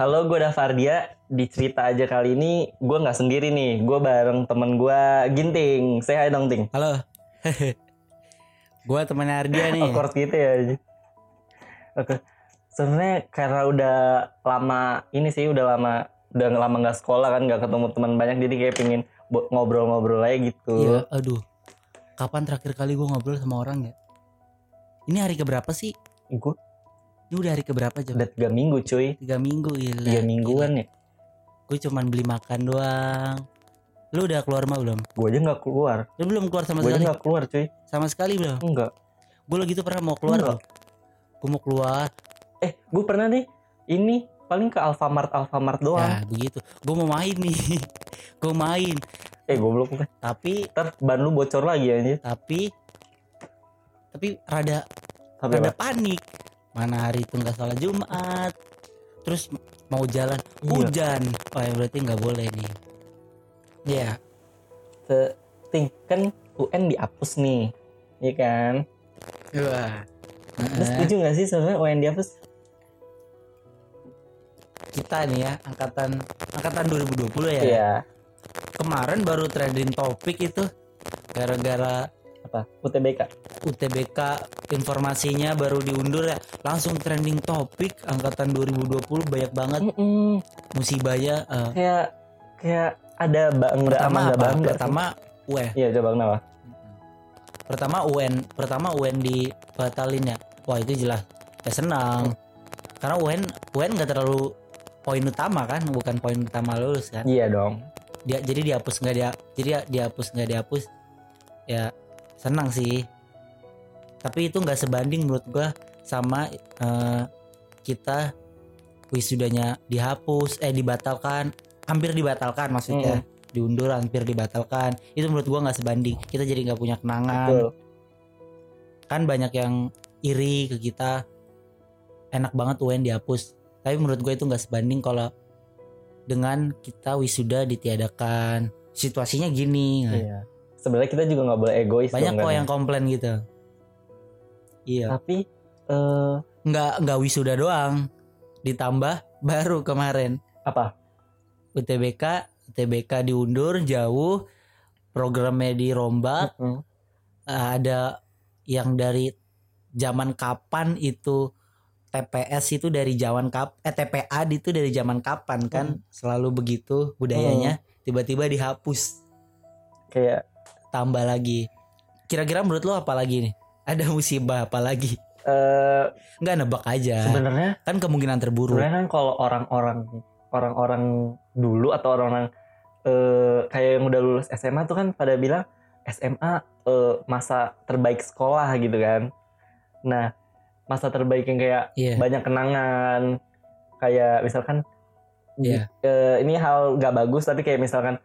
Halo, gue Davardia. Di cerita aja kali ini, gue nggak sendiri nih. Gue bareng temen gue, Ginting. Say hi dong, Ting. Halo. gua temannya Ardia nih. Awkward gitu ya. Oke. Sebenarnya karena udah lama ini sih, udah lama udah lama nggak sekolah kan, nggak ketemu teman banyak, jadi kayak pingin ngobrol-ngobrol aja gitu. Iya, aduh. Kapan terakhir kali gua ngobrol sama orang ya? Ini hari keberapa sih? Gue Ini udah hari keberapa jam? udah tiga minggu, cuy. Tiga minggu gila. Tiga mingguan ya. Gue cuman beli makan doang. Lu udah keluar mah belum? Gue aja nggak keluar. Lu belum keluar sama Gue aja sekali? nggak keluar, cuy. Sama sekali belum? Enggak. Gue lagi tuh pernah mau keluar Enggak. loh. Gue mau keluar. Eh, gue pernah nih. Ini paling ke Alfamart Alfamart doang. Ya begitu. Gue mau main nih. gue main. Eh, goblok. Tapi Ntar ban lu bocor lagi anjir. tapi tapi rada Tapi rada apa? panik mana hari itu nggak salah Jumat terus mau jalan Iya. hujan oh ya berarti nggak boleh nih ya Se- Ting, kan UN dihapus nih. Iya kan? wah Lu setuju gak sih sebenarnya UN dihapus? kita nih ya angkatan angkatan 2020 ya Iya. kemarin baru trending topik itu gara-gara Apa? UTBK. UTBK informasinya baru diundur ya langsung trending topik angkatan 2020 banyak banget Mm-mm. musibahnya eh, Kayak kayak ada bangga pertama apa bangga. pertama UE Iya, coba kenapa? pertama UN pertama UN dibatalin ya wah itu jelas ya senang karena UN UN nggak terlalu poin utama kan bukan poin utama lulus kan Iya dong. dia jadi dihapus nggak dia jadi dihapus nggak dihapus ya senang sih. Tapi itu nggak sebanding menurut gua sama eh, kita wisudanya dihapus eh dibatalkan hampir dibatalkan maksudnya. Diundur hampir dibatalkan. Itu menurut gua nggak sebanding. Kita jadi nggak punya kenangan. Betul. kan banyak yang iri ke kita. Enak banget UN dihapus. Tapi menurut gue itu nggak sebanding kalau dengan kita wisuda ditiadakan. Situasinya gini. Iya. Sebenarnya kita juga nggak boleh egois. banyak kok yang komplain gitu. Iya. Tapi eh nggak nggak wisuda doang. Ditambah baru kemarin. Apa? UTBK UTBK diundur jauh. Programnya dirombak. Mm-mm. ada yang dari zaman kapan itu TPS itu dari zaman kap eh TPA itu dari zaman kapan kan? Selalu begitu budayanya. Tiba-tiba dihapus. Kayak tambah lagi kira-kira menurut lo apa lagi nih ada musibah apa lagi eh nggak nebak aja sebenarnya kan kemungkinan terburuk sebenarnya kan kalau orang-orang orang-orang dulu atau orang-orang eh kayak yang udah lulus SMA tuh kan pada bilang SMA eh, masa terbaik sekolah gitu kan. Nah, masa terbaik yang kayak Iya. banyak kenangan kayak misalkan Iya. eh, ini hal gak bagus tapi kayak misalkan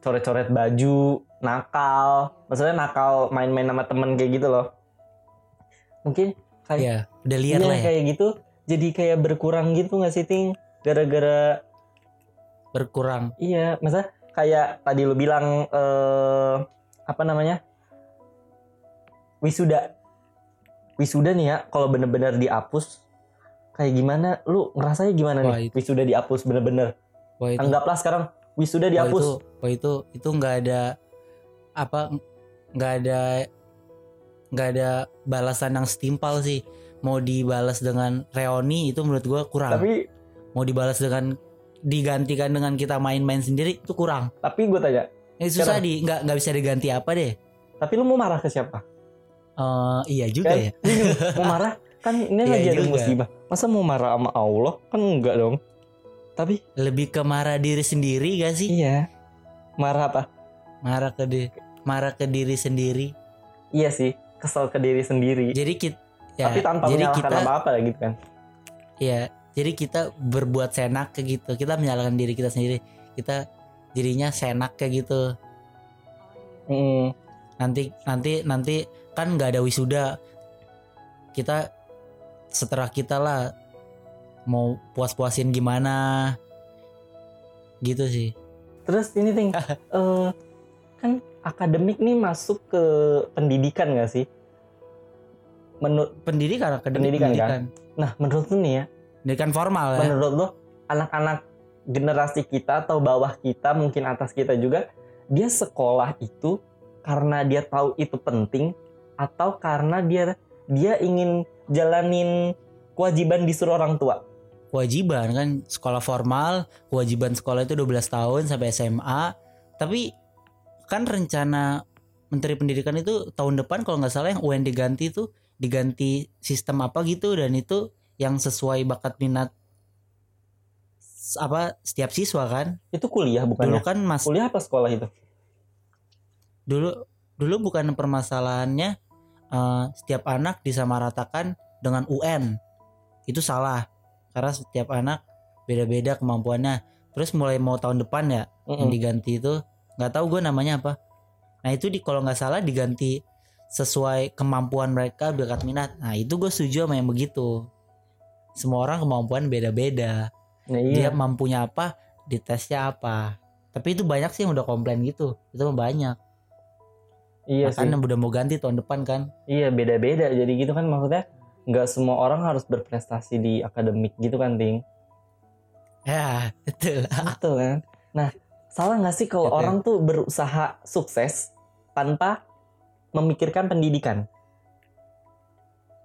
coret-coret baju, nakal, maksudnya nakal main-main sama temen kayak gitu loh. Mungkin kayak Iya, udah liar Iya, lah ya. kayak gitu. Jadi kayak berkurang gitu nggak sih ting? Gara-gara berkurang. Iya masa kayak tadi lu bilang eh apa namanya? Wisuda. Wisuda nih ya kalau bener-bener dihapus kayak gimana? Lu ngerasanya gimana Wah, nih itu- wisuda dihapus bener-bener? Wah itu. Anggaplah sekarang wisuda wah dihapus itu. Wah itu. Itu nggak ada apa nggak ada nggak ada balasan yang setimpal sih. Mau dibalas dengan reoni itu menurut gua kurang. Tapi mau dibalas dengan digantikan dengan kita main-main sendiri itu kurang. Tapi gue tanya eh, susah di nggak nggak bisa diganti apa deh? Tapi lu mau marah ke siapa? Eh, iya juga Kan? ya. mau marah? Kan ini Iya lagi ada musibah. Masa mau marah sama Allah? Kan enggak dong. Tapi lebih ke marah diri sendiri gak sih? Iya. Marah apa? Marah ke di marah ke diri sendiri. Iya sih, kesel ke diri sendiri. jadi kita ya, Tapi tanpa jadi menyalahkan kita apa-apa lah gitu kan. ya jadi kita berbuat senak kayak gitu. Kita menyalahkan diri kita sendiri. Kita jadinya senak kayak gitu. Mm, nanti nanti nanti kan nggak ada wisuda. Kita setelah kita lah mau puas-puasin gimana. Gitu sih. Terus ini ting, eh, kan akademik nih masuk ke pendidikan gak sih? Menurut, pendidikan akademik Pendidikan, kan? pendidikan. Nah menurut lu nih ya, pendidikan formal ya. Menurut lo anak-anak generasi kita atau bawah kita mungkin atas kita juga dia sekolah itu karena dia tahu itu penting atau karena dia dia ingin jalanin kewajiban disuruh orang tua? Kewajiban kan sekolah formal kewajiban sekolah itu 12 tahun sampai SMA tapi kan rencana Menteri Pendidikan itu tahun depan kalau nggak salah yang UN diganti itu diganti sistem apa gitu dan itu yang sesuai bakat minat apa setiap siswa kan? Itu kuliah dulu bukannya kan mas kuliah apa sekolah itu? Dulu dulu bukan permasalahannya eh, setiap anak disamaratakan dengan UN. Itu salah karena setiap anak beda-beda kemampuannya. Terus mulai mau tahun depan ya yang Mm-mm. diganti itu nggak tahu gue namanya apa. Nah itu di kalau nggak salah diganti sesuai kemampuan mereka bakat minat. Nah itu gue setuju sama yang begitu. Semua orang kemampuan beda-beda. Nah, dia iya mampunya apa di tesnya apa. Tapi itu banyak sih yang udah komplain gitu. Itu mah banyak. Iya sih. makanya udah mau ganti tahun depan kan. Iya beda-beda. Jadi gitu kan maksudnya nggak semua orang harus berprestasi di akademik gitu kan ting ya betul. Betul kan? Nah salah nggak sih kalau Oke. orang tuh berusaha sukses tanpa memikirkan pendidikan?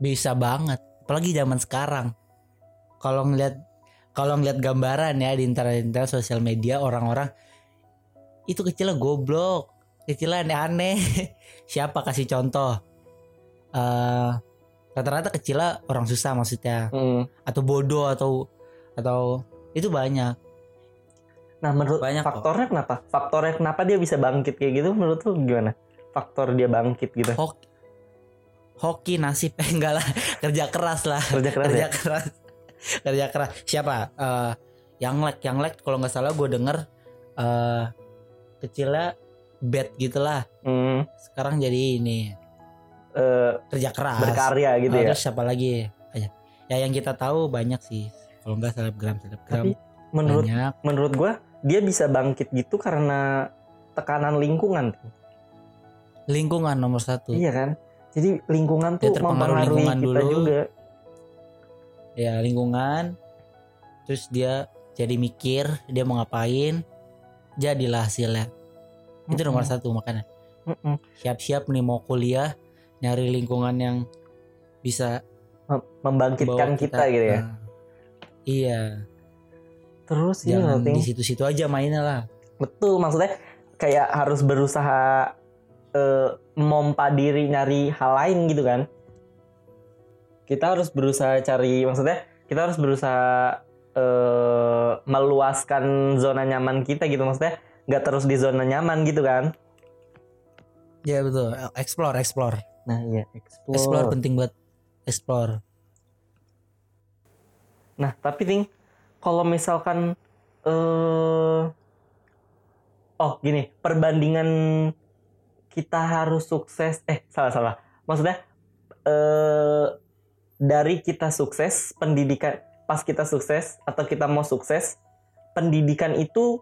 Bisa banget. Apalagi zaman sekarang. Kalau ngeliat kalau ngeliat gambaran ya di internet sosial media orang-orang itu kecilnya goblok kecilnya aneh-aneh. Siapa kasih contoh? Eh rata-rata kecilnya orang susah maksudnya. Mm. atau bodoh atau atau itu banyak nah menurut Banyak kok. faktornya kenapa? Faktornya kenapa dia bisa bangkit kayak gitu? Menurut lu gimana? Faktor dia bangkit gitu. Hoki hoki nasib eh, enggak lah. Kerja keras lah. Kerja keras kerja ya? keras. Kerja keras. Siapa? Eh yang lek. Yang lek kalau nggak salah gue denger eh kecilnya bad gitulah Mm. sekarang jadi ini. Eh, kerja keras. berkarya gitu ya? terus siapa lagi? Ya, ya yang kita tahu banyak sih. Kalau nggak selebgram selebgram. Tapi menurut banyak. menurut gua dia bisa bangkit gitu karena tekanan lingkungan lingkungan nomor satu. Iya kan? Jadi lingkungan Dia tuh mempengaruhi lingkungan kita dulu. juga. Ya lingkungan. Terus dia jadi mikir dia mau ngapain jadilah hasilnya. Itu nomor satu makanya. Siap-siap nih mau kuliah nyari lingkungan yang bisa Mem- membangkitkan bawa kita, gitu ya? Nah, iya terus jangan Ting. di situ-situ aja mainnya lah. Betul maksudnya kayak harus berusaha eh, memompa diri nyari hal lain gitu kan. Kita harus berusaha cari maksudnya kita harus berusaha eh, meluaskan zona nyaman kita gitu maksudnya nggak terus di zona nyaman gitu kan. Ya betul. Explore explore. Nah iya explore, explore penting buat explore. Nah tapi ting kalau misalkan eh oh gini perbandingan kita harus sukses eh salah salah. Maksudnya eh dari kita sukses pendidikan pas kita sukses atau kita mau sukses pendidikan itu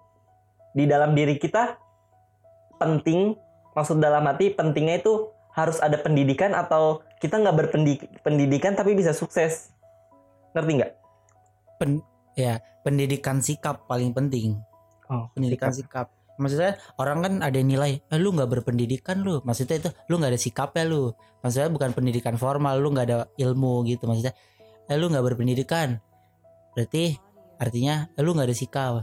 di dalam diri kita penting maksud dalam hati pentingnya itu harus ada pendidikan atau kita nggak berpendidikan tapi bisa sukses. Ngerti nggak ya pendidikan sikap paling penting oh, pendidikan sikap. Maksudnya orang kan ada nilai, eh, lu nggak berpendidikan lu. Maksudnya itu lu nggak ada sikapnya lu. Maksudnya bukan pendidikan formal, lu nggak ada ilmu gitu. Maksudnya, eh, lu nggak berpendidikan. Berarti artinya eh, lu nggak ada sikap.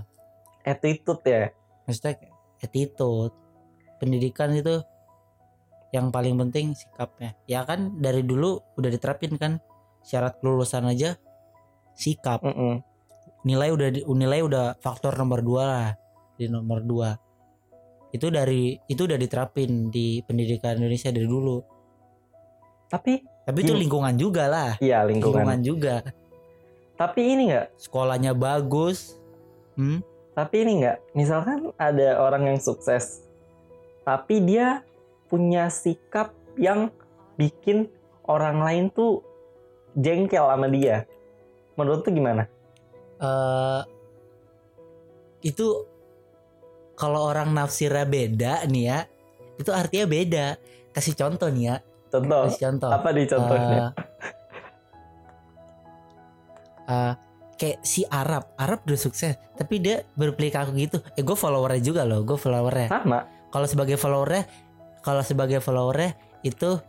attitude ya Maksudnya attitude. Pendidikan itu yang paling penting sikapnya. Ya kan dari dulu udah diterapin kan syarat kelulusan aja sikap Mm-mm. Nilai udah nilai udah faktor nomor dua lah di nomor dua. Itu dari itu udah diterapin di pendidikan Indonesia dari dulu. Tapi tapi itu Gini. lingkungan juga lah. Iya lingkungan, lingkungan juga. Tapi ini nggak? Sekolahnya bagus. Hmm? tapi ini nggak? Misalkan ada orang yang sukses tapi dia punya sikap yang bikin orang lain tuh jengkel sama dia. Menurut tuh gimana Eh, itu kalau orang nafsirnya beda nih ya itu artinya beda. Kasih contoh nih ya. Contoh? Kasih contoh. Apa di contohnya? Eh, eh, kayak si Arab. Arab udah sukses tapi dia berperilaku gitu. Eh gue followernya juga loh gue followernya. Sama. Kalau sebagai followernya kalau sebagai followernya itu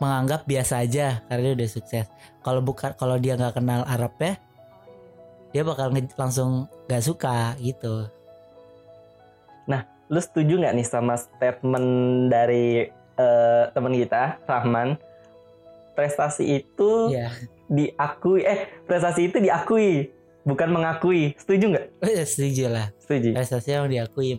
menganggap biasa aja karena dia udah sukses. Kalau bukan kalau dia nggak kenal Arabnya dia bakal langsung gak suka gitu. Lu setuju nggak nih sama statement dari eh, teman kita Rahman? Prestasi itu ya diakui eh prestasi itu diakui bukan mengakui. Setuju nggak? Eh, setuju lah. Setuju. Prestasi yang diakui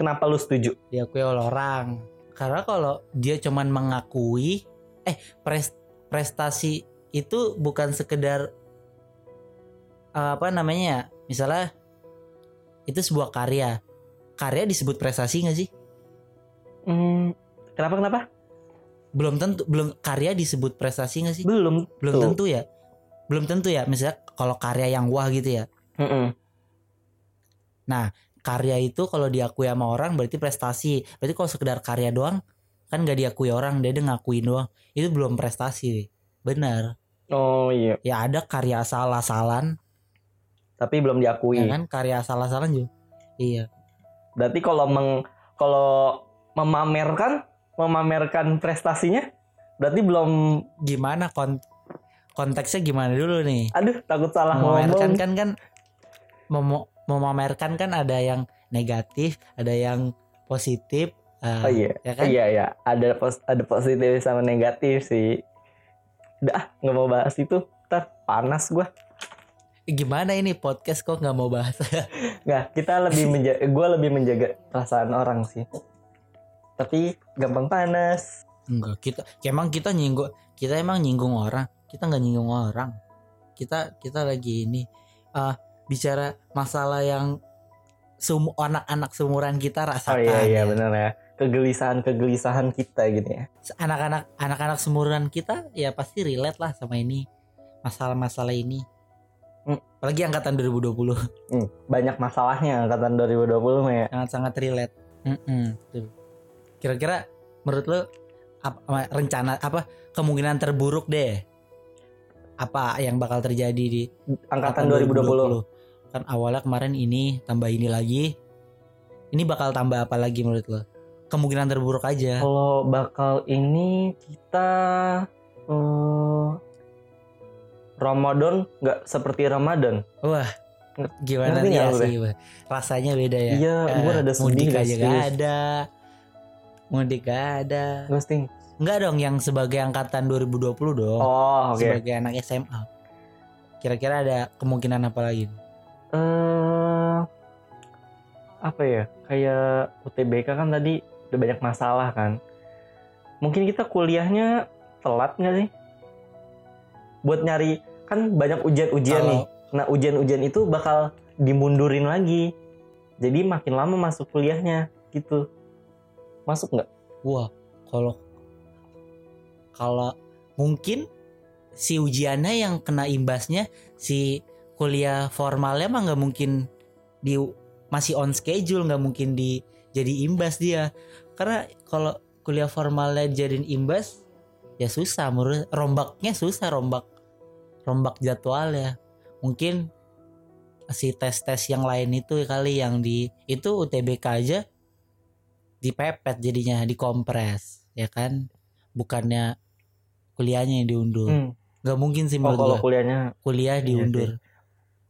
kenapa lu setuju? Diakui oleh orang. Karena kalau dia cuman mengakui eh pres- prestasi itu bukan sekedar apa namanya ya misalnya itu sebuah karya. Karya disebut prestasi nggak sih? Hmm, kenapa kenapa? Belum tentu belum karya disebut prestasi nggak sih? Belum belum tuh. tentu ya? Belum tentu ya? Misalnya kalau karya yang wah gitu ya? Mm-mm. karya itu kalau diakui sama orang berarti prestasi. Berarti kalau sekedar karya doang kan nggak diakui orang dia udah ngakuin doang. Itu belum prestasi benar. Oh iya. Ya ada karya asal-asalan tapi belum diakui. Ya kan karya asal-asalan juga. Iya. Berarti kalau meng kalau memamerkan memamerkan prestasinya berarti belum gimana kon konteksnya gimana dulu nih? Aduh takut salah memamerkan ngomong kan kan memo- memamerkan kan ada yang negatif ada yang positif eh, oh iya. ya kan? Iya iya. Ada pos ada positif sama negatif sih. Udah ah, nggak mau bahas itu. Ntar panas gua gimana ini podcast kok nggak mau bahas nggak kita lebih menjaga gue lebih menjaga perasaan orang sih tapi gampang panas Enggak, kita emang kita nyinggung kita emang nyinggung orang. Kita nggak nyinggung orang. Kita kita lagi ini ah bicara masalah yang sum anak-anak seumuran kita oh rasakan. iya iya ya. benar ya kegelisahan kegelisahan kita gitu ya Anak-anak anak-anak seumuran kita ya pasti relate lah sama ini masalah-masalah ini. Apalagi angkatan 2020 Hmm, banyak masalahnya angkatan 2020 mah ya sangat-sangat relate. Mm-mm, betul. Kira-kira menurut lo apa rencana apa kemungkinan terburuk deh? Apa yang bakal terjadi di angkatan tahun 2020 Kan awalnya kemarin ini tambah ini lagi. Ini bakal tambah apa lagi menurut lo? Kemungkinan terburuk aja. kalau bakal ini kita eh, Ramadan nggak seperti Ramadan Wah, gimana Ngerti ya sih? Wah, Rasanya beda ya. iya Eh, gue rada sedih mudik gak aja gak ada. Mudik gak ada. ghosting Enggak dong yang sebagai angkatan 2020 dong. oh oke Sebagai anak SMA. Kira-kira ada kemungkinan apa lagi? eh apa ya kayak UTBK kan tadi udah banyak masalah kan mungkin kita kuliahnya telat nggak sih buat nyari kan banyak ujian-ujian nih. Nah ujian-ujian itu bakal dimundurin lagi. Jadi makin lama masuk kuliahnya gitu. Masuk nggak? Wah, kalau kalau mungkin si ujiannya yang kena imbasnya si kuliah formalnya mah nggak mungkin di masih on schedule nggak mungkin di jadi imbas dia. Karena kalau kuliah formalnya jadiin imbas ya susah menurut rombaknya susah rombak rombak jadwalnya mungkin si tes tes yang lain itu kali yang di itu UTBK aja dipepet jadinya dikompres ya kan? Bukannya kuliahnya yang diundur. Hmm. nggak mungkin sih oh menurut kalau gua. kuliahnya kuliah Iya diundur.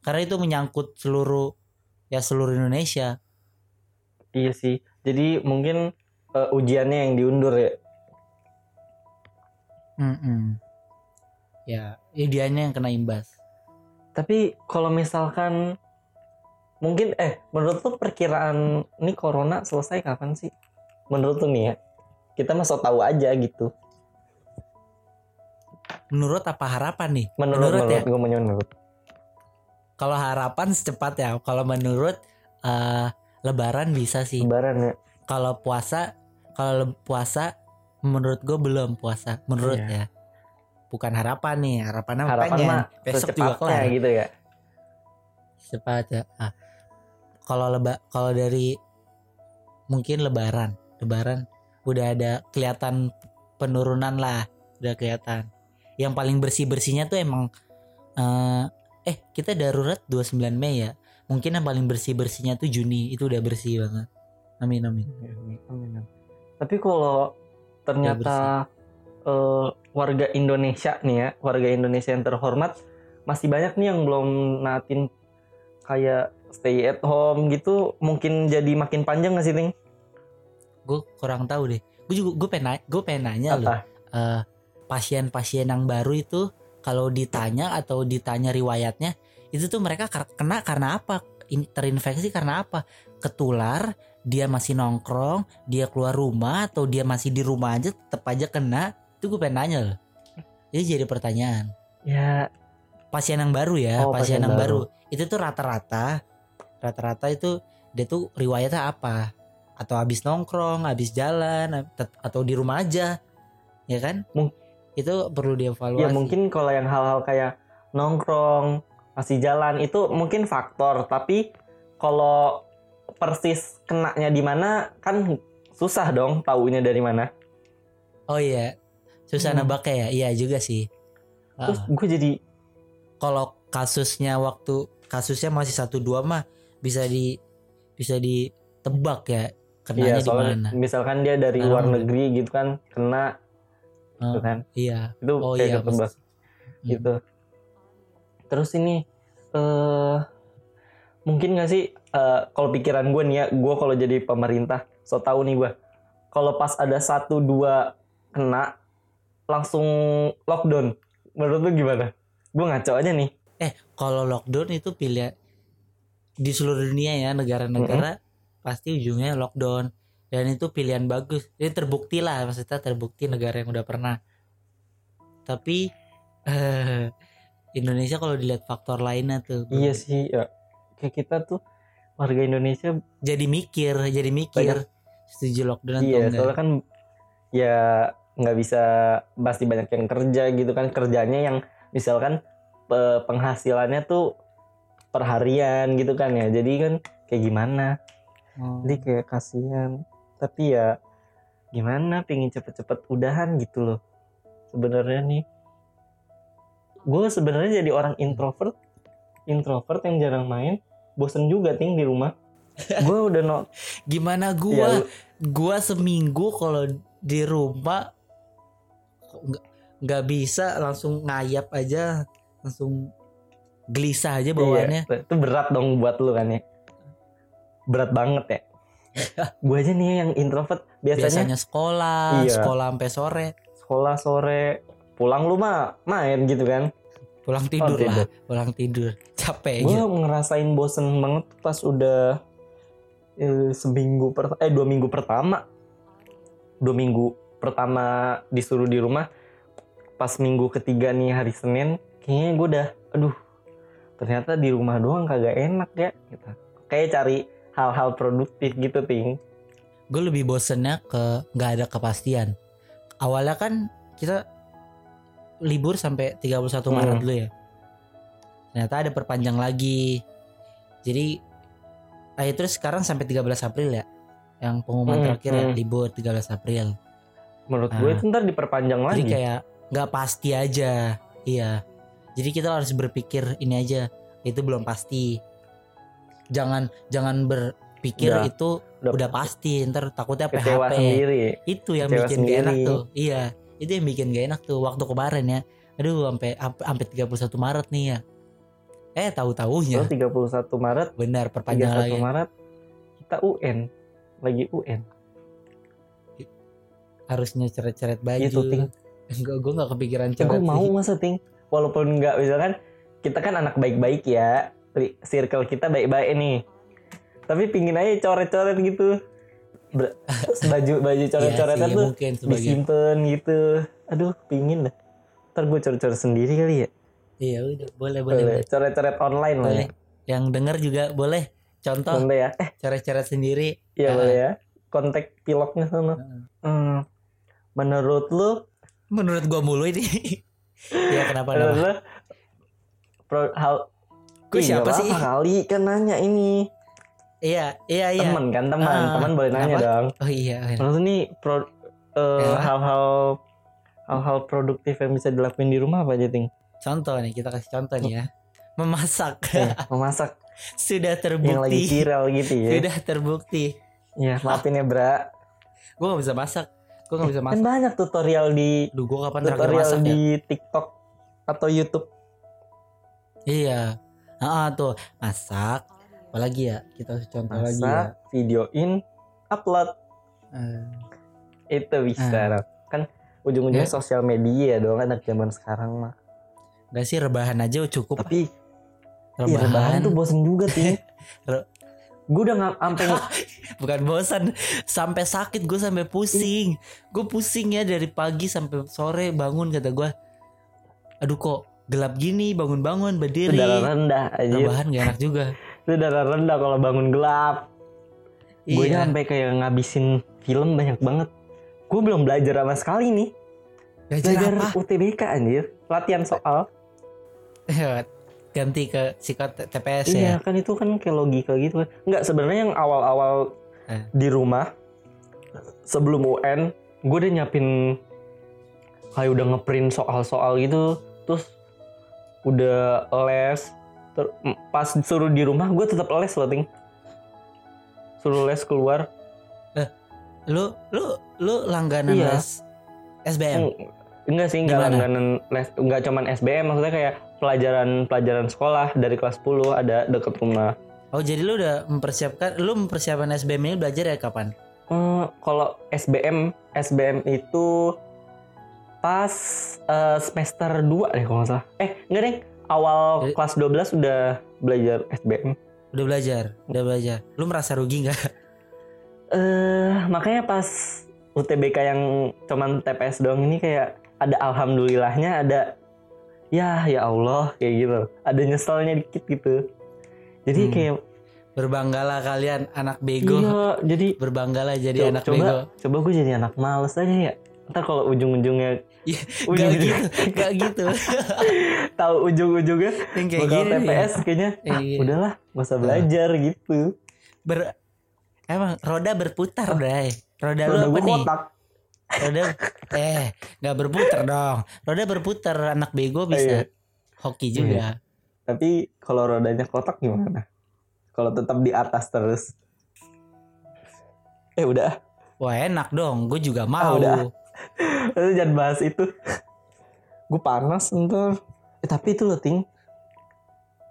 Karena itu menyangkut seluruh ya seluruh Indonesia. Iya sih. Jadi mungkin eh, ujiannya yang diundur ya? Mm-mm. Ya ideanya yang kena imbas Tapi kalau misalkan mungkin eh menurut lu perkiraan ini corona selesai kapan sih? Menurut lu nih ya. Kita so tahu aja gitu. menurut apa harapan nih Menurut Menurut menurut, ya? gue menurut. kalau harapan secepat ya kalau menurut eh, Lebaran bisa sih Lebaran ya. kalau puasa kalau puasa menurut gue belum puasa menurut Iya. ya bukan harapan nih harapannya Harapan pengen. besok juga kelar. gitu ya. cepat ya ah. kalau leba kalau dari mungkin lebaran. Lebaran udah ada kelihatan penurunan lah udah kelihatan. Yang paling bersih bersihnya tuh emang eh, eh kita darurat 29 Mei ya. Mungkin yang paling bersih bersihnya tuh Juni. Itu udah bersih banget. Amin amin. Amin, amin, amin. Tapi kalau ternyata eh, warga Indonesia nih ya, warga Indonesia yang terhormat masih banyak nih yang belum natin kayak stay at home gitu, mungkin jadi makin panjang gak sih, Ting? gue kurang tahu deh. Gue juga gue pengen gue pengen nanya loh. Eh, pasien-pasien yang baru itu kalau ditanya atau ditanya riwayatnya itu tuh mereka kena karena apa? In- terinfeksi karena apa? Ketular dia masih nongkrong dia keluar rumah atau dia masih di rumah aja tetap aja kena itu gue pengen nanya. Loh itu jadi pertanyaan. Ya, pasien yang baru ya Oh, pasien, pasien yang baru. baru. itu tuh rata-rata rata-rata itu dia tuh riwayatnya apa? Atau habis nongkrong habis jalan atau di rumah aja ya kan? Mung- itu perlu dievaluasi. Ya mungkin kalau yang hal-hal kayak nongkrong, masih jalan itu mungkin faktor, tapi kalau persis kenanya di mana kan susah dong taunya dari mana. oh iya susah Hmm. ya iya juga sih Terus Ah. gue jadi kalau kasusnya waktu kasusnya masih satu dua mah bisa di bisa ditebak ya kenanya Iya, di mana misalkan dia dari luar negeri gitu kan kena gitu Oh, kan. iya Itu oh kayak iya ketebak Hmm. gitu. Terus ini eh mungkin gak sih eh, kalau pikiran gue nih ya, gue kalau jadi pemerintah, so tau nih gue. Kalau pas ada satu dua kena langsung lockdown. Menurut lu gimana? Gue ngaco aja nih. kalau lockdown itu pilihan di seluruh dunia ya negara-negara pasti ujungnya lockdown dan itu pilihan bagus ini terbukti lah maksudnya terbukti negara yang udah pernah tapi eh, Indonesia kalau dilihat faktor lainnya tuh Iya sih, ya. Kayak kita tuh warga Indonesia jadi mikir jadi mikir setuju lockdown atau Iya, enggak soalnya kan ya nggak bisa pasti banyak yang kerja gitu kan kerjanya yang misalkan pe- penghasilannya tuh perharian gitu kan ya. Jadi kan kayak gimana? Oh. Jadi kayak kasihan. Tapi ya gimana? Pengen cepet-cepet udahan gitu loh. Sebenarnya nih, gue sebenarnya jadi orang introvert, introvert yang jarang main, bosen juga ting di rumah. gue udah no, gimana ya, gua lu- gua seminggu kalau di rumah nggak nggak bisa langsung ngayap aja langsung gelisah aja bawaannya Iya, itu berat dong buat lu kan ya. Berat banget ya. gue aja nih yang introvert biasanya, biasanya sekolah Iya. sekolah sampai sore sekolah sore pulang lu mah main gitu kan. pulang tidur Oh, lah pulang tidur capek Gue ngerasain bosen banget pas udah eh, seminggu per eh dua minggu pertama. Dua minggu pertama disuruh di rumah. Pas minggu ketiga nih hari Senin, kayaknya gue udah, aduh, ternyata di rumah doang kagak enak ya. Gitu. Kayak cari hal-hal produktif gitu, ting. gue lebih bosennya ke nggak ada kepastian awalnya kan kita libur sampai 31 Hmm. Maret dulu ya ternyata ada perpanjang lagi jadi eh, terus sekarang sampai 13 April ya yang pengumuman Hmm, terakhir ya hmm. libur 13 April Menurut Ah. gue itu ntar diperpanjang jadi lagi. kayak nggak pasti aja. Iya. Jadi kita harus berpikir ini aja. Itu belum pasti. Jangan jangan berpikir Udah- itu udah, pasti. Ntar takutnya PHP sendiri. itu yang Kecewa bikin gak enak tuh. Iya. Itu yang bikin gak enak tuh waktu kemarin ya. Aduh sampai sampai 31 Maret nih ya. Eh tahu taunya Terus 31 Maret, benar perpanjang 31 lagi. Maret kita UN. Lagi UN. Harusnya ceret-ceret baju. Gitu, Ting. enggak gue nggak kepikiran ceret gue mau masa ting. Walaupun nggak misalkan kita kan anak baik-baik ya circle kita baik-baik nih. Tapi pingin aja coret-coret gitu. Ber- terus baju baju Iya coret-coretan sih, tuh mungkin sebagai disimpan gitu. Aduh pingin dah. Ntar gue coret-coret sendiri kali ya. Iya udah boleh boleh, boleh boleh. coret-coret online lah ya. Boleh. yang denger juga boleh. Contoh Boleh ya. Eh. ceret-ceret sendiri. Iya Ah. boleh ya. Kontak pilotnya sana. Heeh. hmm, menurut lu? Menurut gua mulu ini. Ya kenapa menurut lu? Pro, hal Gue siapa sih? kali kan nanya ini. Iya iya iya. Teman kan teman Ah, teman boleh nanya kenapa? dong. Oh iya iya. menurut lu nih pro, Ya. hal-hal hal-hal produktif yang bisa dilakuin di rumah apa aja ting? Contoh nih kita kasih contoh nih ya. Memasak. Eh, memasak. Sudah yang lagi terbukti. viral gitu ya. sudah terbukti. Ya, maafin ya, Bra. gue gak bisa masak gue gak bisa Kan masak banyak tutorial di Duh gue kapan tutorial masak ya di TikTok atau YouTube. iya ah tuh masak apalagi ya kita harus contoh lagi ya Masak, videoin, upload. Eh, Itu bisa. Raf. Kan ujung-ujungnya Ya. sosial media dong anak zaman sekarang mah. Gak sih rebahan aja cukup Tapi rebahan, iya, rebahan tuh bosen juga sih. Gue udah nggak sampai bukan bosan sampai sakit gue sampai pusing gue pusing ya dari pagi sampai sore bangun kata gue aduh kok gelap gini bangun-bangun berdiri darah rendah aja. rebahan gak enak juga Itu darah rendah kalau bangun gelap. Gue iya sampai kayak ngabisin film banyak banget. Gue belum belajar sama sekali nih. belajar Belajar apa UTBK anjir. Latihan soal. ganti ke psiko TPS Iya ya kan itu kan kayak logika gitu kan. Enggak sebenarnya yang awal-awal Eh. di rumah sebelum UN gue udah nyiapin kayak udah ngeprint soal-soal gitu terus udah les Ter- pas suruh di rumah gue tetap les loh ting suruh les keluar lu lu lu langganan Iya. les SBM Eng- enggak sih enggak Gimana? langganan les enggak cuman SBM maksudnya kayak pelajaran pelajaran sekolah dari kelas 10 ada deket rumah oh jadi lu udah mempersiapkan lu mempersiapkan SBM ini belajar ya kapan Eh, kalau SBM SBM itu pas eh, semester 2 deh kalau nggak salah. Eh, enggak deh. Awal Jadi- kelas 12 udah belajar SBM. udah belajar udah belajar lu merasa rugi nggak Eh, makanya pas UTBK yang cuman TPS doang ini kayak ada alhamdulillahnya, ada ya ya Allah kayak gitu. Ada nyeselnya dikit gitu. Jadi Hmm. kayak berbanggalah kalian anak bego. Iya, jadi berbanggalah jadi Co- anak coba bego. coba gue jadi anak males aja ya. Ntar kalau ujung-ujungnya Iya, gak ujung-ujung- gitu gak gitu. Tahu ujung-ujungnya yang kayak bakal gini TPS kayaknya. Ah, Iya. udahlah gak usah belajar gitu. Ber emang roda berputar bray. Roda lu Roda apa gue nih? kotak roda eh nggak berputar dong. Roda berputar anak bego Iya. bisa hoki juga. Tapi kalau rodanya kotak gimana? Kalau tetap di atas terus? Eh udah. Wah enak dong. Gue juga Ah, mau. udah. Lu jangan bahas itu. Gue panas ntar eh, tapi itu loh ting.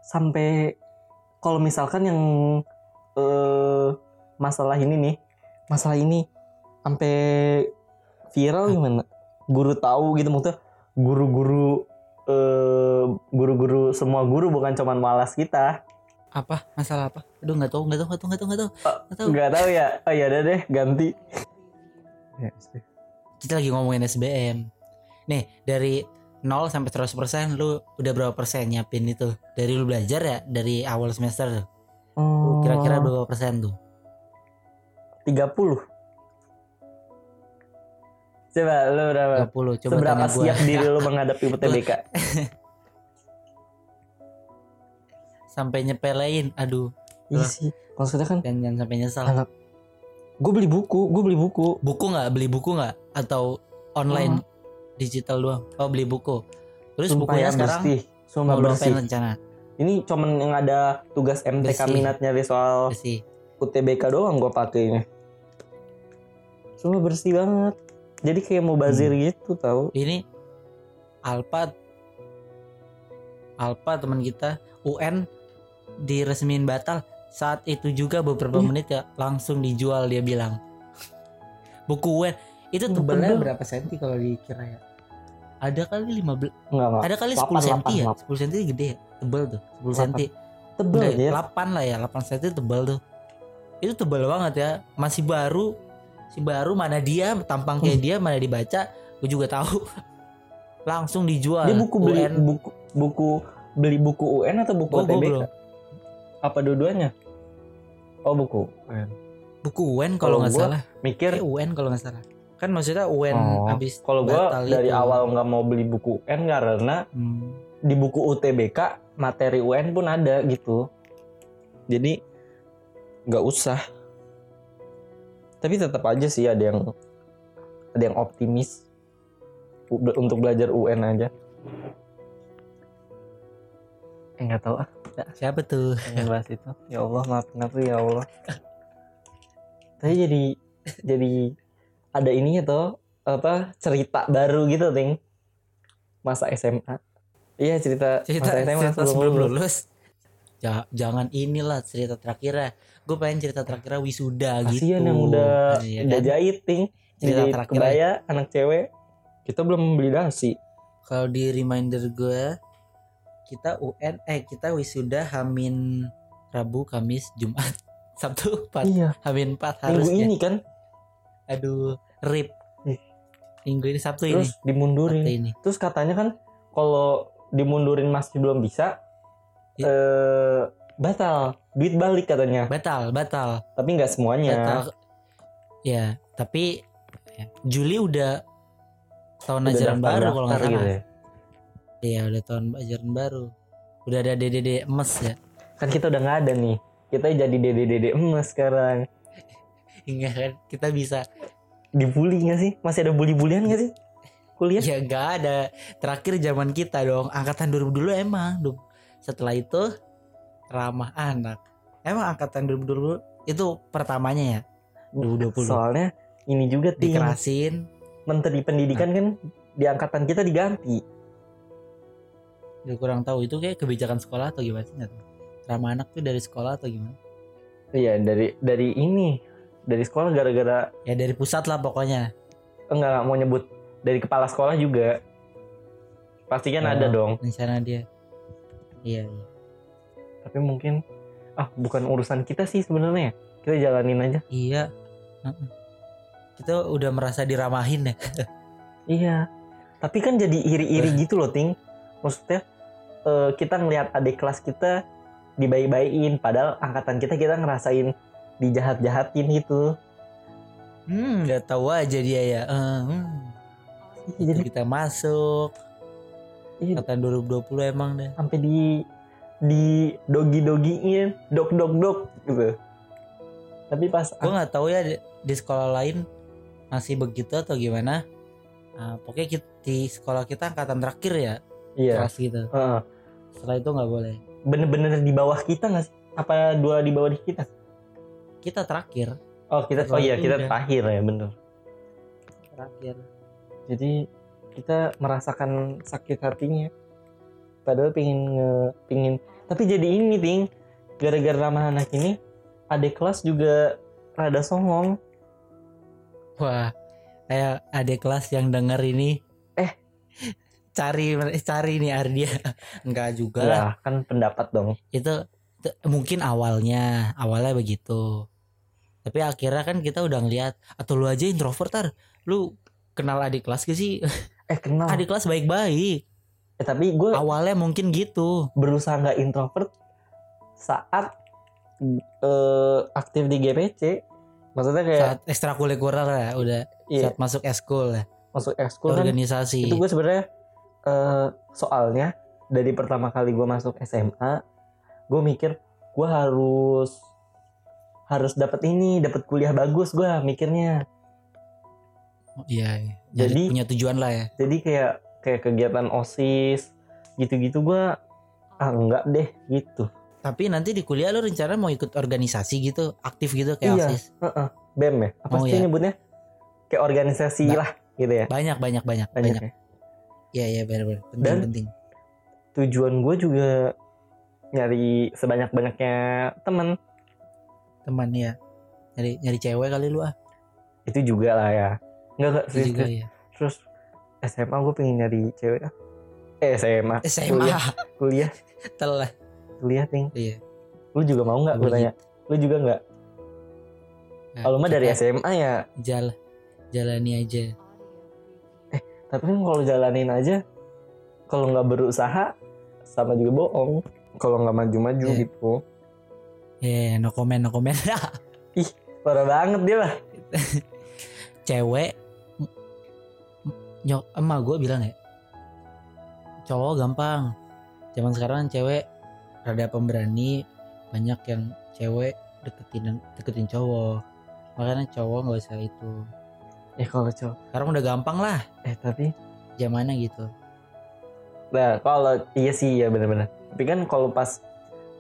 Sampai kalau misalkan yang eh masalah ini nih masalah ini sampai viral gimana? Guru tahu gitu maksudnya guru-guru eh guru-guru semua guru bukan cuman malas kita. Apa? Masalah apa? Aduh nggak tahu nggak tahu nggak tahu nggak tahu nggak tahu. Nggak tahu. nggak tahu ya? Oh ya udah deh ganti. Ya, kita lagi ngomongin SBM nih dari 0 sampai 100% lu udah berapa persen nyiapin itu? Dari lu belajar ya? Dari awal semester? Oh, kira-kira berapa persen tuh? 30 coba lu berapa? 30 coba seberapa tanya gua. siap diri lu menghadapi UTBK sampai nyepelein aduh. Iya sih maksudnya kan dan jangan sampai nyesal anak gue beli buku gue beli buku. Buku nggak? Beli buku nggak? Atau online digital doang? Oh beli buku. Terus Sumpah bukunya ya, sekarang bersih sumpah mau bersih. rencana? Ini cuman yang ada tugas MTK Bersih. minat nyari soal sih UTBK doang gue pakainya sumpah bersih banget jadi kayak mau bazir Hmm. gitu tau. Ini Alpa Alpa teman kita UN diresmiin batal. Saat itu juga beberapa Iya. menit ya langsung dijual dia bilang. Buku UN itu tebalnya berapa senti kalau dikira ya? Ada kali 15 enggak enggak. Ada kali 10 Lapan, senti ya? lapan, 10 senti gede ya? Tebel tuh 10 Lapan. senti. Tebel ya 8 lah ya 8 senti tebal tuh. Itu tebal banget ya. Masih baru si baru mana dia tampang kayak dia mana dibaca gue juga tahu. Langsung dijual dia buku beli UN. buku buku beli buku UN atau buku Oh, UTBK apa dua-duanya? Oh buku UN buku UN Kalau nggak salah. mikir kayak UN kalau nggak salah. Kan maksudnya UN Oh, habis kalau gue dari itu. awal nggak mau beli buku UN karena Hmm. di buku UTBK materi UN pun ada gitu. Jadi nggak usah tapi tetap aja sih ada yang ada yang optimis untuk belajar UN aja Eh nggak tahu ah, Siapa tuh? pengen bahas itu. Ya Allah maafin aku ya Allah. Tapi jadi jadi ada ininya tuh apa cerita baru gitu ting masa SMA. Iya cerita, Cerita, masa SMA cerita sebelum lulus. Ja- jangan inilah cerita terakhirnya. Gue pengen cerita terakhirnya wisuda gitu. Kasihan yang udah Iya udah kan? jahit ting. Cerita Jadi terakhir kebaya anak cewek. Kita belum beli dasi. Kalau di reminder gue kita UN eh kita wisuda Hamin Rabu, Kamis, Jumat, Sabtu, Empat, Iya. Hamin 4 Minggu harusnya. ini kan. Aduh, rip. Minggu ini Sabtu Terus ini. dimundurin. Sabtu ini. Terus katanya kan kalau dimundurin masih belum bisa Ya. eh batal, duit balik katanya. Batal, batal. Tapi nggak semuanya. Batal. Ya, tapi ya, Juli udah tahun Udah ajaran daftar- baru kalau nggak salah. gitu ya. Iya, udah tahun ajaran baru. Udah ada DDD emas ya. Kan kita udah nggak ada nih. Kita jadi dede-dede emas sekarang. Hingga kan kita bisa Dibully nggak sih? Masih ada bully-bulian nggak sih? Kuliah? ya nggak ada. Terakhir zaman kita dong, angkatan 2000 dulu emang. Setelah itu ramah anak. Emang angkatan 2000 dulu itu pertamanya ya 2020. Soalnya ini juga ting dikerasin Menteri Pendidikan kan di angkatan kita diganti. Gue kurang tahu itu kayak kebijakan sekolah atau gimana sih. Ramah anak tuh dari sekolah atau gimana? Iya dari dari ini dari sekolah gara-gara Ya dari pusat lah pokoknya. enggak nggak mau nyebut dari kepala sekolah juga. Pasti kan Oh. ada dong. Rencana dia. Iya, iya. Tapi mungkin ah bukan urusan kita sih sebenarnya. Kita jalanin aja. Iya. Kita udah merasa diramahin ya. Iya. Tapi kan jadi iri-iri gitu loh, Ting. Maksudnya eh, kita ngelihat adik kelas kita dibaik-baikin padahal angkatan kita kita ngerasain dijahat-jahatin gitu. Hmm, nggak tahu aja dia ya. Hmm. Iya, jadi kita masuk iya, angkatan 2020 emang deh. sampai di di dogi-dogiin, dok-dok-dok gitu. Tapi pas Gue nggak tahu ya di, di sekolah lain masih begitu atau gimana. Nah, pokoknya kita, di sekolah kita angkatan terakhir ya iya, kelas gitu. heeh. Setelah itu nggak boleh. bener-bener di bawah kita nggak sih? Apa dua di bawah di kita? Kita terakhir, Oh kita, oh iya kita udah. terakhir ya bener. terakhir. Jadi kita merasakan sakit hatinya. Padahal pingin nge, pingin. Tapi jadi ini ting, gara-gara ramah anak ini, adik kelas juga rada songong. Wah, kayak adik kelas yang denger ini Eh. cari cari nih Ardia. Enggak juga lah. Ya kan pendapat dong. Itu mungkin awalnya, awalnya begitu. Tapi akhirnya kan kita udah ngeliat atau lu aja introvert tar. Lu kenal adik kelas gak sih? Eh kenal. Adik kelas baik-baik. Eh, tapi gue Awalnya mungkin gitu. berusaha nggak introvert saat eh, aktif di GPC. Maksudnya kayak Saat ekstrakurikuler ya udah iya, saat masuk eskul ya, masuk ekskul kan organisasi. itu gue sebenarnya eh, soalnya dari pertama kali gue masuk SMA gue mikir gue harus harus dapat ini dapat kuliah bagus gue mikirnya Iya, iya. Jadi punya tujuan lah ya. jadi kayak kayak kegiatan osis gitu-gitu gue ah enggak deh gitu Tapi nanti di kuliah lu rencana mau ikut organisasi gitu, aktif gitu kayak Iya. OSIS. Heeh. bem ya apa Oh, sih iya. nyebutnya kayak organisasi Ba- lah gitu ya Banyak banyak banyak banyak, banyak. ya Iya iya benar-benar penting Dan- penting. tujuan gue juga nyari sebanyak banyaknya temen Teman ya. Nyari nyari cewek kali lu ah. itu juga lah ya enggak enggak Itu serius, juga serius. ya. terus SMA gue pengen nyari cewek ah. eh SMA SMA kuliah. Kuliah. Telah. kuliah ting. Iya. lu juga mau nggak? Gue tanya. Lu juga nggak? Nah, kalau mah dari SMA ya. Jal jalani aja. tapi kan kalau jalanin aja kalau nggak berusaha sama juga bohong. Kalau nggak maju-maju Iya. gitu. Ya no comment no comment. parah banget dia lah. Cewek nyok emak gue bilang ya cowok gampang. Zaman sekarang cewek rada pemberani banyak yang cewek deketin deketin cowok. Makanya cowok nggak usah itu. Eh kalau cowok sekarang udah gampang lah. Eh tapi zamannya gitu. Nah, kalau iya sih ya benar-benar. Tapi kan kalau pas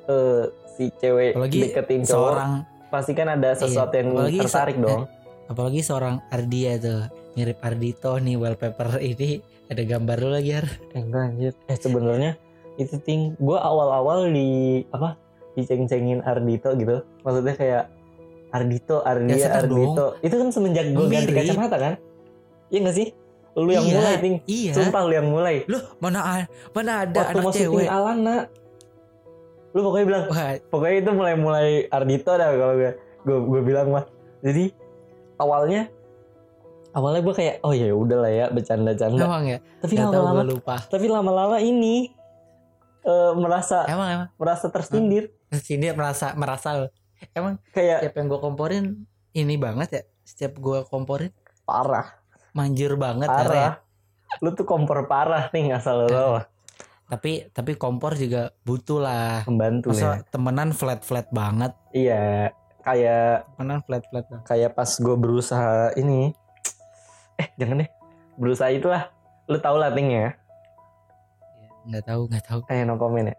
eh, si cewek Apalagi deketin cowok, seorang pasti kan ada sesuatu Iya, yang apalagi se- tertarik dong. apalagi seorang Ardia tuh mirip Ardito nih wallpaper ini ada gambar lu lagi Ar Eh, enggak anjir. Eh sebenarnya itu ting, gue awal-awal di apa diceng-cengin Ardito gitu. Maksudnya kayak Ardito, Ardia, Ya, Ardito. Itu kan semenjak gue ganti kacamata kan? Iya gak sih? Lu yang Iya, mulai ting. iya Sumpah lu yang mulai. lu mana mana ada Waktu anak syuting cewek Alana. Lu pokoknya bilang, Wah, pokoknya itu mulai-mulai Ardito dah kalau gue gue gue bilang mah. Jadi awalnya awalnya gue kayak oh ya udah lah ya bercanda-canda. emang ya? Tapi lama-lama lupa. tapi lama-lama ini eh, merasa emang emang. merasa tersindir. Sini merasa merasa emang kayak setiap yang gue komporin ini banget ya? Setiap gue komporin? Parah. Manjur banget ya. parah. Lu tuh kompor parah nih asal lo lah. tapi tapi kompor juga butuh lah. Membantu ya. masa temenan flat flat banget. Iya kayak temenan flat flat kayak pas gue berusaha ini eh jangan deh. Berusaha itulah. Lu tau lah ting ya. Nggak tahu nggak tahu. Eh no comment ya.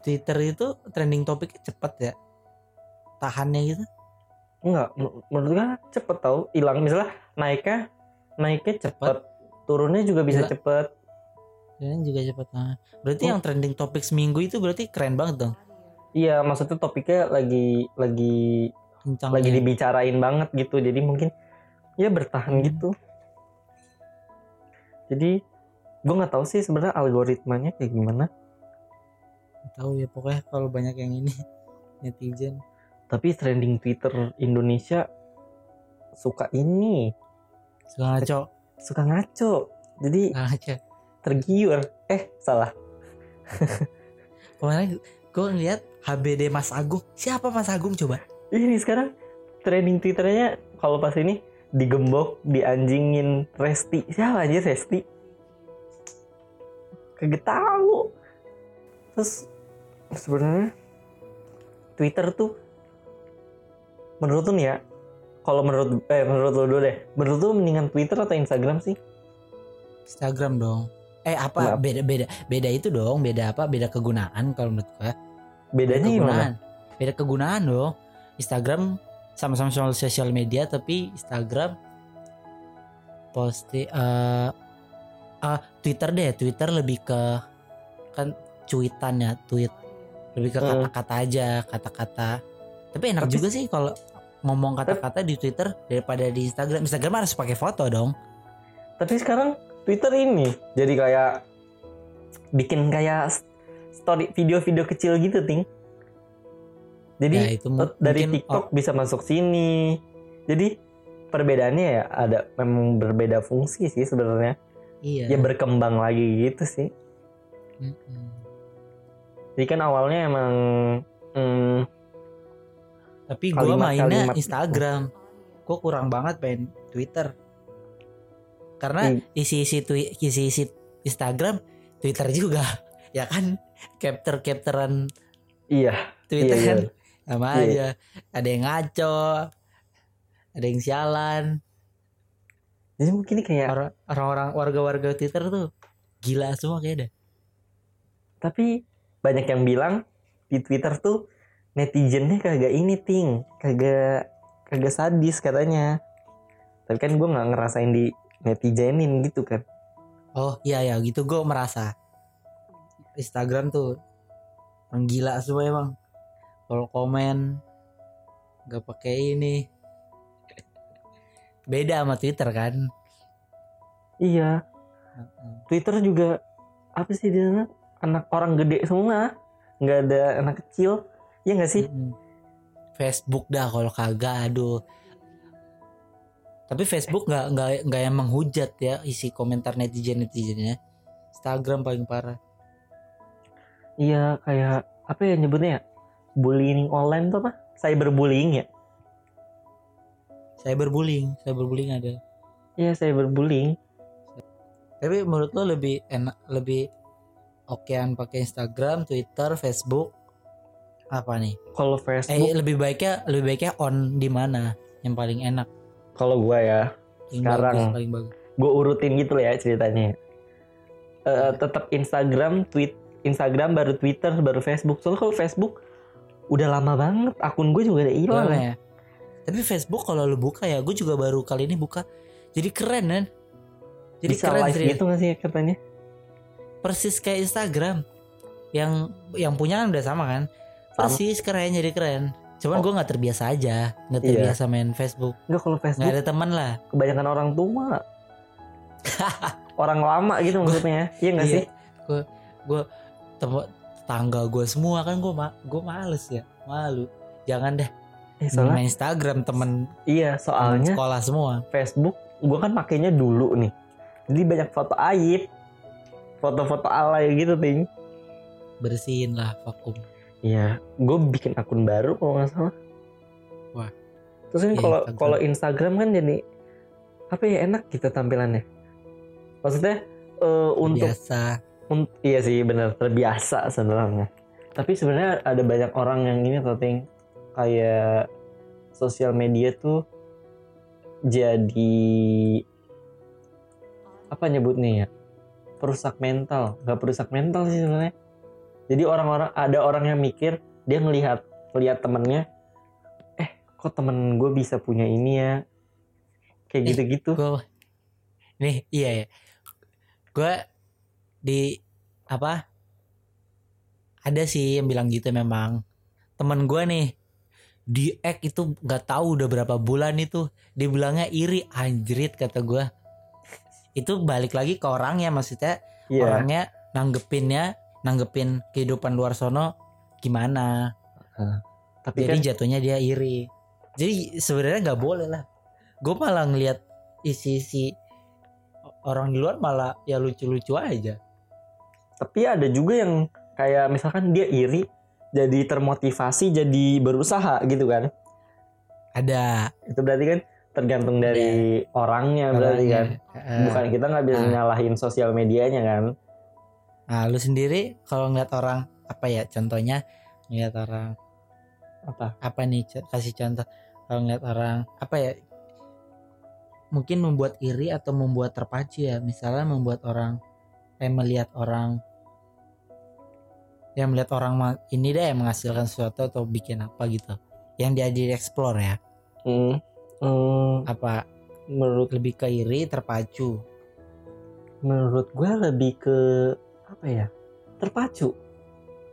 Twitter itu trending topiknya cepet ya? Tahannya gitu? Enggak men- menurut gue cepet tau. Hilang misalnya naiknya naiknya cepet. Turunnya juga bisa Gila. cepet. Dan juga cepet nah. berarti Oh. yang trending topik seminggu itu berarti keren banget dong? Iya maksudnya topiknya lagi lagi kencang lagi dibicarain banget gitu jadi mungkin ya bertahan Hmm. gitu. Jadi gue nggak tahu sih sebenarnya algoritmanya kayak gimana. Tahu ya pokoknya kalau banyak yang ini netizen. Tapi trending Twitter Indonesia suka ini. Suka ngaco. Suka ngaco. Jadi ngaco. tergiur. Eh salah. Kemarin gue ngeliat HBD Mas Agung. Siapa Mas Agung coba ini sekarang trending Twitternya kalau pas ini digembok dianjingin Resti. Siapa aja Resti? Kagak tahu. Terus sebenarnya Twitter tuh menurut lu nih ya kalau menurut eh menurut lu dulu deh. Menurut lu mendingan Twitter atau Instagram sih? Instagram dong. Eh apa? Kenapa? beda beda beda itu dong. Beda apa? Beda kegunaan kalau menurut gue bedanya gimana? kegunaan. Beda kegunaan dong Instagram sama-sama soal sosial media tapi Instagram posti eh ah, Twitter deh. Twitter lebih ke kan cuitan ya tweet. Lebih ke Hmm. kata-kata aja kata-kata. Tapi enak Tapi- juga sih kalau ngomong kata-kata di Twitter daripada di Instagram. Instagram harus pakai foto dong. Tapi sekarang Twitter ini jadi kayak bikin kayak story video-video kecil gitu ting jadi ya itu dari TikTok bisa masuk sini. Jadi perbedaannya ya ada memang berbeda fungsi sih sebenarnya. iya Ya berkembang lagi gitu sih. Mm-mm. Jadi kan awalnya emang hmm, Tapi gue mainnya kalimat- Instagram. Gue kurang banget main Twitter. Karena Hmm. isi-isi isi-isi Instagram, Twitter juga. Ya kan? Capture-capturean iya, Twitter Iya, kan iya. Sama Iya. aja. Ada yang ngaco, ada yang sialan. jadi mungkin ini kayak Orang- Orang-orang warga-warga Twitter tuh gila semua kayaknya. tapi banyak yang bilang di Twitter tuh netizennya kagak ini ting, kagak kagak sadis katanya. Tapi kan gue nggak ngerasain di netizenin gitu kan. Oh iya ya gitu gue merasa Instagram tuh orang gila semua emang. Kalau komen nggak pakai ini beda sama Twitter kan. Iya. Twitter juga apa sih di sana anak orang gede semua nggak ada anak kecil ya nggak sih. Facebook dah kalau kagak aduh. Tapi Facebook nggak nggak nggak yang menghujat ya isi komentar netizen netizennya. Instagram paling parah. iya kayak apa ya nyebutnya ya bullying online tuh apa cyberbullying ya Cyberbullying, cyberbullying ada. iya cyberbullying Tapi menurut lo lebih enak lebih okean pakai Instagram, Twitter, Facebook apa nih? kalau Eh Facebook lebih baiknya lebih baiknya on di mana yang paling enak? kalau gua ya Paling Sekarang. bagus, paling bagus. gue urutin gitu ya ceritanya. Eh tetap Instagram, tweet, Instagram baru Twitter baru Facebook. Soalnya kalau Facebook udah lama banget akun gue juga udah hilang ya. ya. Tapi Facebook kalau lu buka ya, gue juga baru kali ini buka. Jadi keren kan? Jadi Bisa keren live serius. gitu gak sih katanya? Persis kayak Instagram. Yang yang punya kan udah sama kan? Sama. Persis keren jadi keren. Cuman Oh. gue nggak terbiasa aja, nggak Iya. terbiasa main Facebook. Enggak kalau Nggak Facebook ada teman lah. kebanyakan orang tua. orang lama gitu maksudnya. Iya gak Iya. sih? Gue tem- tetangga gue semua kan gue ma gue males ya, malu. Jangan deh Eh, soalnya main Instagram temen, iya temen soalnya sekolah semua. Facebook gue kan pakainya dulu nih. Jadi banyak foto aib. Foto-foto alay gitu, Ting. Bersihin lah vakum. Iya, gue bikin akun baru kalau nggak salah. Wah. Terus kan Iya, kalau Instagram. kalau Instagram kan jadi apa ya enak gitu tampilannya. Maksudnya eh, untuk Biasa. Iya sih benar terbiasa sebenarnya. Tapi sebenarnya ada banyak orang yang ini tuh Ting, kayak sosial media tuh jadi apa nyebutnya ya? Perusak mental. Nggak perusak mental sih sebenarnya. Jadi orang-orang ada orang yang mikir dia ngelihat ngelihat temennya eh kok temen gue bisa punya ini ya? Kayak Eh, gitu-gitu. gue nih iya ya. Gue di apa ada sih yang bilang gitu memang. Teman gue nih di ek itu nggak tahu udah berapa bulan itu. Dibilangnya iri anjrit kata gue itu balik lagi ke orangnya maksudnya Iya. orangnya nanggepinnya nanggepin kehidupan luar sono gimana? Tapi jadi kan jatuhnya dia iri. Jadi sebenarnya nggak boleh lah. Gue malah ngelihat isi-isi orang di luar malah ya lucu-lucu aja tapi ada juga yang kayak misalkan dia iri jadi termotivasi jadi berusaha gitu kan. Ada. Itu berarti kan tergantung dari orangnya berarti kan. Eh, bukan kita nggak bisa Ah. nyalahin sosial medianya kan. Nah lu sendiri kalau ngeliat orang apa ya contohnya? Ngeliat orang apa? Apa nih? Kasih contoh. Kalau ngeliat orang apa ya? Mungkin membuat iri atau membuat terpacu ya. Misalnya membuat orang kayak melihat orang yang melihat orang ini deh menghasilkan sesuatu atau bikin apa gitu. Yang dia di explore ya. Hmm, hmm, apa menurut lebih ke iri terpacu? Menurut gue lebih ke apa ya? Terpacu.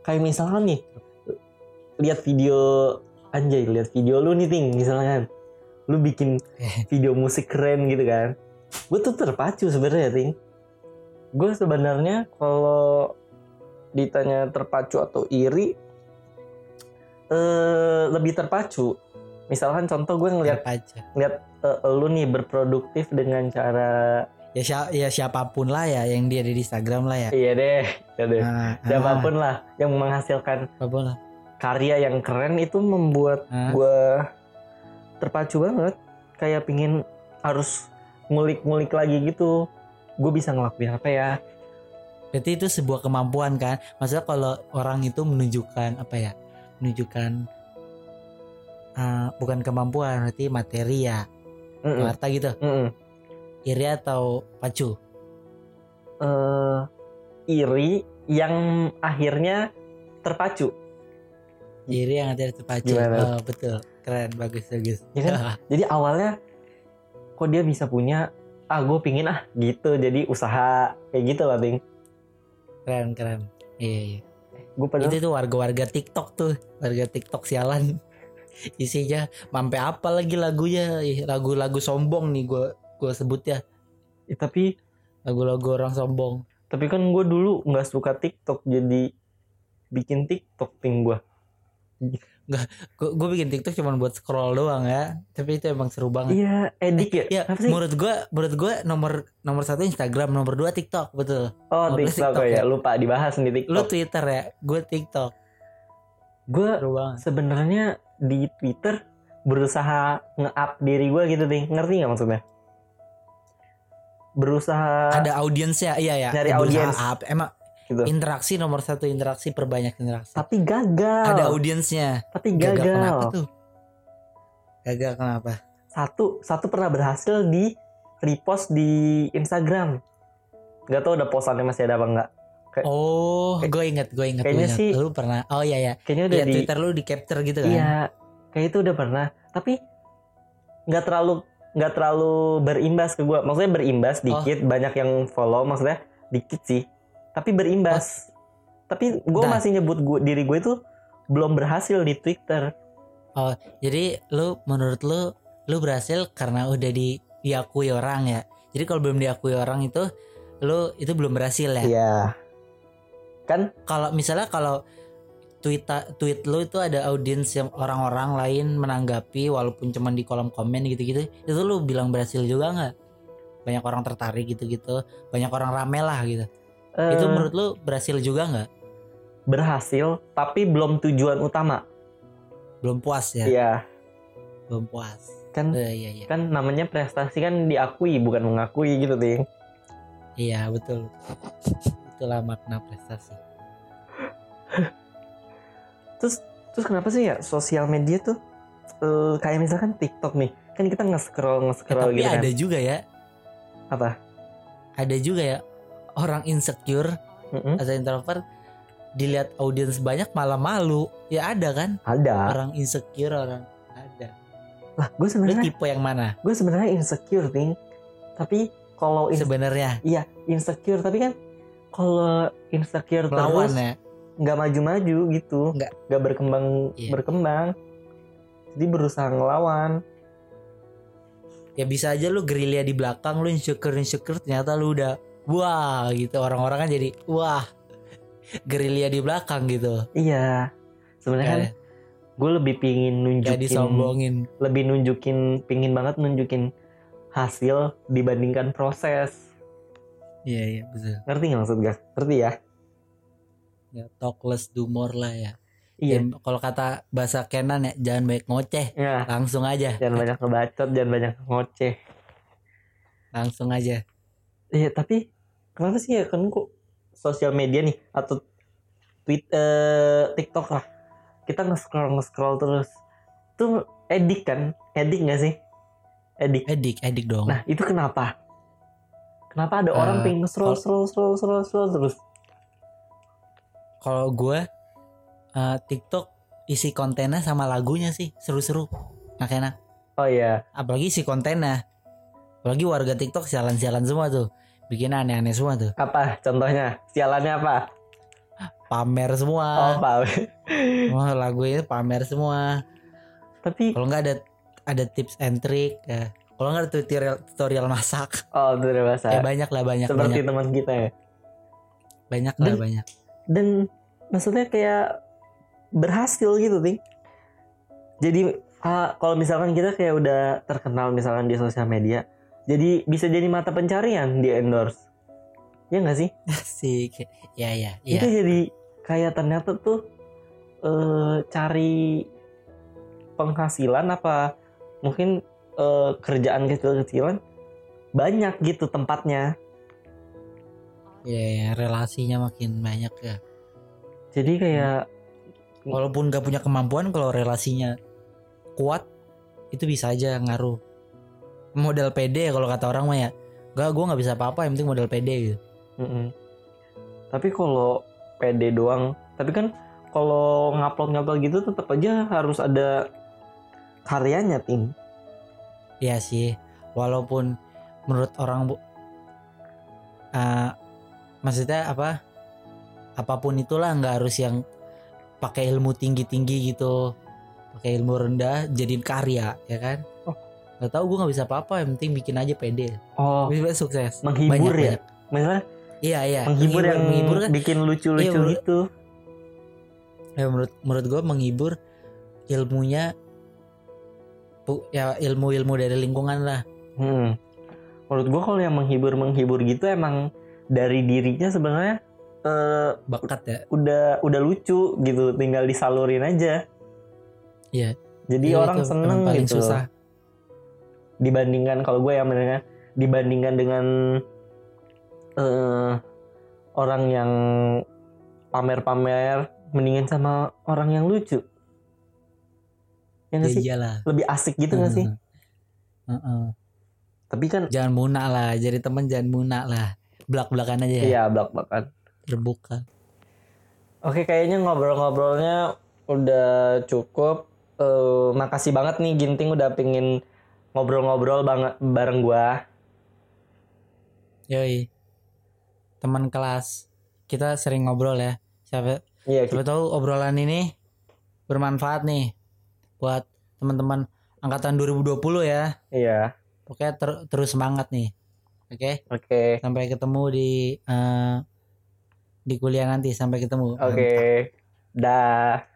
Kayak misalkan nih lihat video anjay lihat video lu nih ting misalkan. Lu bikin video musik keren gitu kan. Gue tuh terpacu sebenarnya ting. Gue sebenarnya kalau ditanya terpacu atau iri eh lebih terpacu. Misalkan contoh gue ngeliat terpacu ngeliat eh, lu nih berproduktif dengan cara ya, sia- ya siapa pun lah ya yang dia ada di Instagram lah ya. Iya deh ya deh. Nah, siapa pun lah yang menghasilkan ah, apa pun lah. karya yang keren itu membuat Ah. gue terpacu banget. Kayak pingin harus ngulik-ngulik lagi gitu. Gue bisa ngelakuin apa ya Berarti itu sebuah kemampuan kan. Maksudnya kalau orang itu menunjukkan apa ya? Menunjukkan uh, bukan kemampuan, berarti materi ya. Mm-mm, Harta gitu. mm-mm. Iri atau pacu. Eh, iri yang akhirnya terpacu Iri yang ada terpacu. Gimana? Oh, betul. Keren, bagus, bagus. Iya kan? jadi awalnya kok dia bisa punya ah gue pingin ah gitu jadi usaha kayak gitu lah ting keren, keren. Iya, iya. gue padahal Itu tuh warga-warga TikTok tuh, warga TikTok sialan. Isinya mampe apa lagi lagunya? Lagu-lagu sombong nih gue gue sebut ya. Eh, tapi Lagu-lagu orang sombong. tapi kan gue dulu nggak suka TikTok jadi bikin TikTok ting gue Gue bikin TikTok cuma buat scroll doang ya. Tapi itu emang seru banget. iya edik ya Ya, apa sih menurut gua, menurut gua nomor nomor satu Instagram, nomor dua TikTok, betul. oh Ngobrol TikTok, TikTok ya ya. lupa dibahas nih Lu TikTok Twitter ya, gua TikTok. gue sebenarnya di Twitter berusaha nge-up diri gue gitu ting ngerti nggak maksudnya berusaha Ada audiensnya, iya ya. Nyari Berusaha audiens. Emang gitu interaksi nomor satu interaksi perbanyak interaksi. tapi gagal Ada audiensnya. tapi Gagal, gagal, kenapa tuh? Gagal kenapa? satu satu pernah berhasil di repost di Instagram. Gak tau udah postannya masih ada apa enggak. Oh, gue inget, gue inget, Kayaknya sih- Lu pernah? Oh iya ya. Kayaknya udah Iya di Twitter lu di capture gitu kan? Iya, kayak itu udah pernah. Tapi nggak terlalu nggak terlalu berimbas ke gue. Maksudnya berimbas Oh. dikit, banyak yang follow. Maksudnya dikit sih. Tapi berimbas. Tapi gue Nah. masih nyebut gua, diri gue itu belum berhasil di Twitter. Jadi lu menurut lu lu berhasil karena udah di diakui orang ya. Jadi kalau belum diakui orang itu lu itu belum berhasil ya. Iya. Kan? Kalau misalnya kalau tweet tweet lu itu ada audiens yang orang-orang lain menanggapi walaupun cuman di kolom komen gitu-gitu, itu lu bilang berhasil juga nggak? Banyak orang tertarik gitu-gitu, banyak orang rame lah gitu. Itu eh, menurut lu berhasil juga nggak? berhasil, tapi belum tujuan utama. Belum puas ya? Iya. Belum puas. Kan Eh, iya iya. kan namanya prestasi kan diakui bukan mengakui gitu, Ting. Iya betul. Itulah makna prestasi. terus terus kenapa sih ya sosial media tuh eh, kayak misalkan TikTok nih kan kita nge-scroll nge-scroll tapi gitu kan ada juga ya, apa ada juga ya orang insecure Mm-mm. atau introvert dilihat audiens banyak malah malu. Ya ada kan? ada Orang insecure orang ada. lah gue sebenarnya tipe yang mana gue sebenarnya insecure ting tapi kalau in- sebenarnya? iya insecure tapi kan kalau insecure Melawan terus ya. nggak maju-maju gitu Nggak. nggak berkembang Iya. berkembang jadi berusaha ngelawan Ya bisa aja lu gerilya di belakang lu insecure insecure ternyata lu udah wah gitu orang-orang kan jadi wah gerilya di belakang gitu. iya sebenarnya kan gue lebih pingin nunjukin disombongin. lebih nunjukin pingin banget nunjukin hasil dibandingkan proses Iya iya betul. ngerti nggak maksud gue ngerti ya Ya talk less do more lah ya. iya Ya, kalau kata bahasa Kenan ya jangan banyak ngoceh, ya langsung aja, jangan banyak ngebacot jangan banyak ngoceh langsung aja. iya tapi kenapa sih ya? Kan kok sosial media nih atau tweet eh, TikTok lah. Kita nge-scroll nge-scroll terus. Tuh edik kan? Edik nggak sih? Edik. Edik, edik dong. nah itu kenapa? Kenapa ada Eh, orang pengen scroll scroll scroll scroll scroll terus? Kalau gue eh, TikTok isi kontennya sama lagunya sih seru-seru, enak-enak. oh iya. Apalagi isi kontennya, apalagi warga TikTok sialan-sialan semua tuh, bikin aneh-aneh semua tuh, apa? Contohnya? Sialannya apa? Pamer oh semua. apa Wah lagu itu pamer semua. tapi Kalau nggak ada ada tips and trick, ya. kalau nggak ada tutorial tutorial masak, oh udah bahasa ya banyak lah banyak seperti teman kita ya? Banyak lah Dan- banyak. dan maksudnya kayak berhasil gitu ting. Jadi ah, kalau misalkan kita kayak udah terkenal misalkan di sosial media jadi bisa jadi mata pencarian di endorse ya nggak sih Asik, ya ya ya. itu jadi kayak ternyata tuh eh, cari penghasilan apa mungkin eh, kerjaan kecil-kecilan banyak gitu tempatnya Ya, ya, relasinya makin banyak ya. jadi kayak Walaupun gak punya kemampuan, kalau relasinya kuat, itu bisa aja ngaruh. Modal PD kalau kata orang mah ya, gak gue nggak bisa apa-apa, yang penting modal PD gitu. Mm-mm. Tapi kalau PD doang, tapi kan kalau ngupload ngupload gitu tetap aja harus ada karyanya tim. Iya sih, walaupun menurut orang bu, eh, maksudnya apa? Apa pun itulah nggak harus yang pakai ilmu tinggi tinggi gitu, pakai ilmu rendah jadiin karya, ya kan? Gak tau gue nggak bisa apa-apa, yang penting bikin aja PD. Oh, Bisa sukses. menghibur ya. banyak. Misalnya Iya iya. menghibur, yang menghibur kan. bikin lucu-lucu Iya, gitu. Ya, menurut menurut gue menghibur ilmunya, ya ilmu-ilmu dari lingkungan lah. Hmm. Menurut gua kalau yang menghibur menghibur gitu emang dari dirinya sebenarnya eh, Bakat ya. udah udah lucu gitu, tinggal disalurin aja. Iya. Jadi Iya, orang itu seneng gitu. susah. Dibandingkan kalau gue yang mendengar dibandingkan dengan eh orang yang pamer-pamer mendingan sama orang yang lucu ya nggak Ya sih iyalah. lebih asik gitu nggak sih Heeh. Tapi kan Jangan munak lah, jadi teman jangan munak lah. Belak-belakan aja ya, iya blak-blakan. terbuka. Oke, kayaknya ngobrol-ngobrolnya udah cukup. Eh, makasih banget nih Ginting udah pingin ngobrol-ngobrol banget bareng gua. Yoi. Teman kelas. Kita sering ngobrol ya. Siapa Iya, siapa tahu obrolan ini bermanfaat nih buat teman-teman angkatan 2020 ya. iya. Pokoknya ter- terus semangat nih. Oke, Oke. sampai ketemu di eh, di kuliah nanti. Sampai ketemu. Oke. Dah.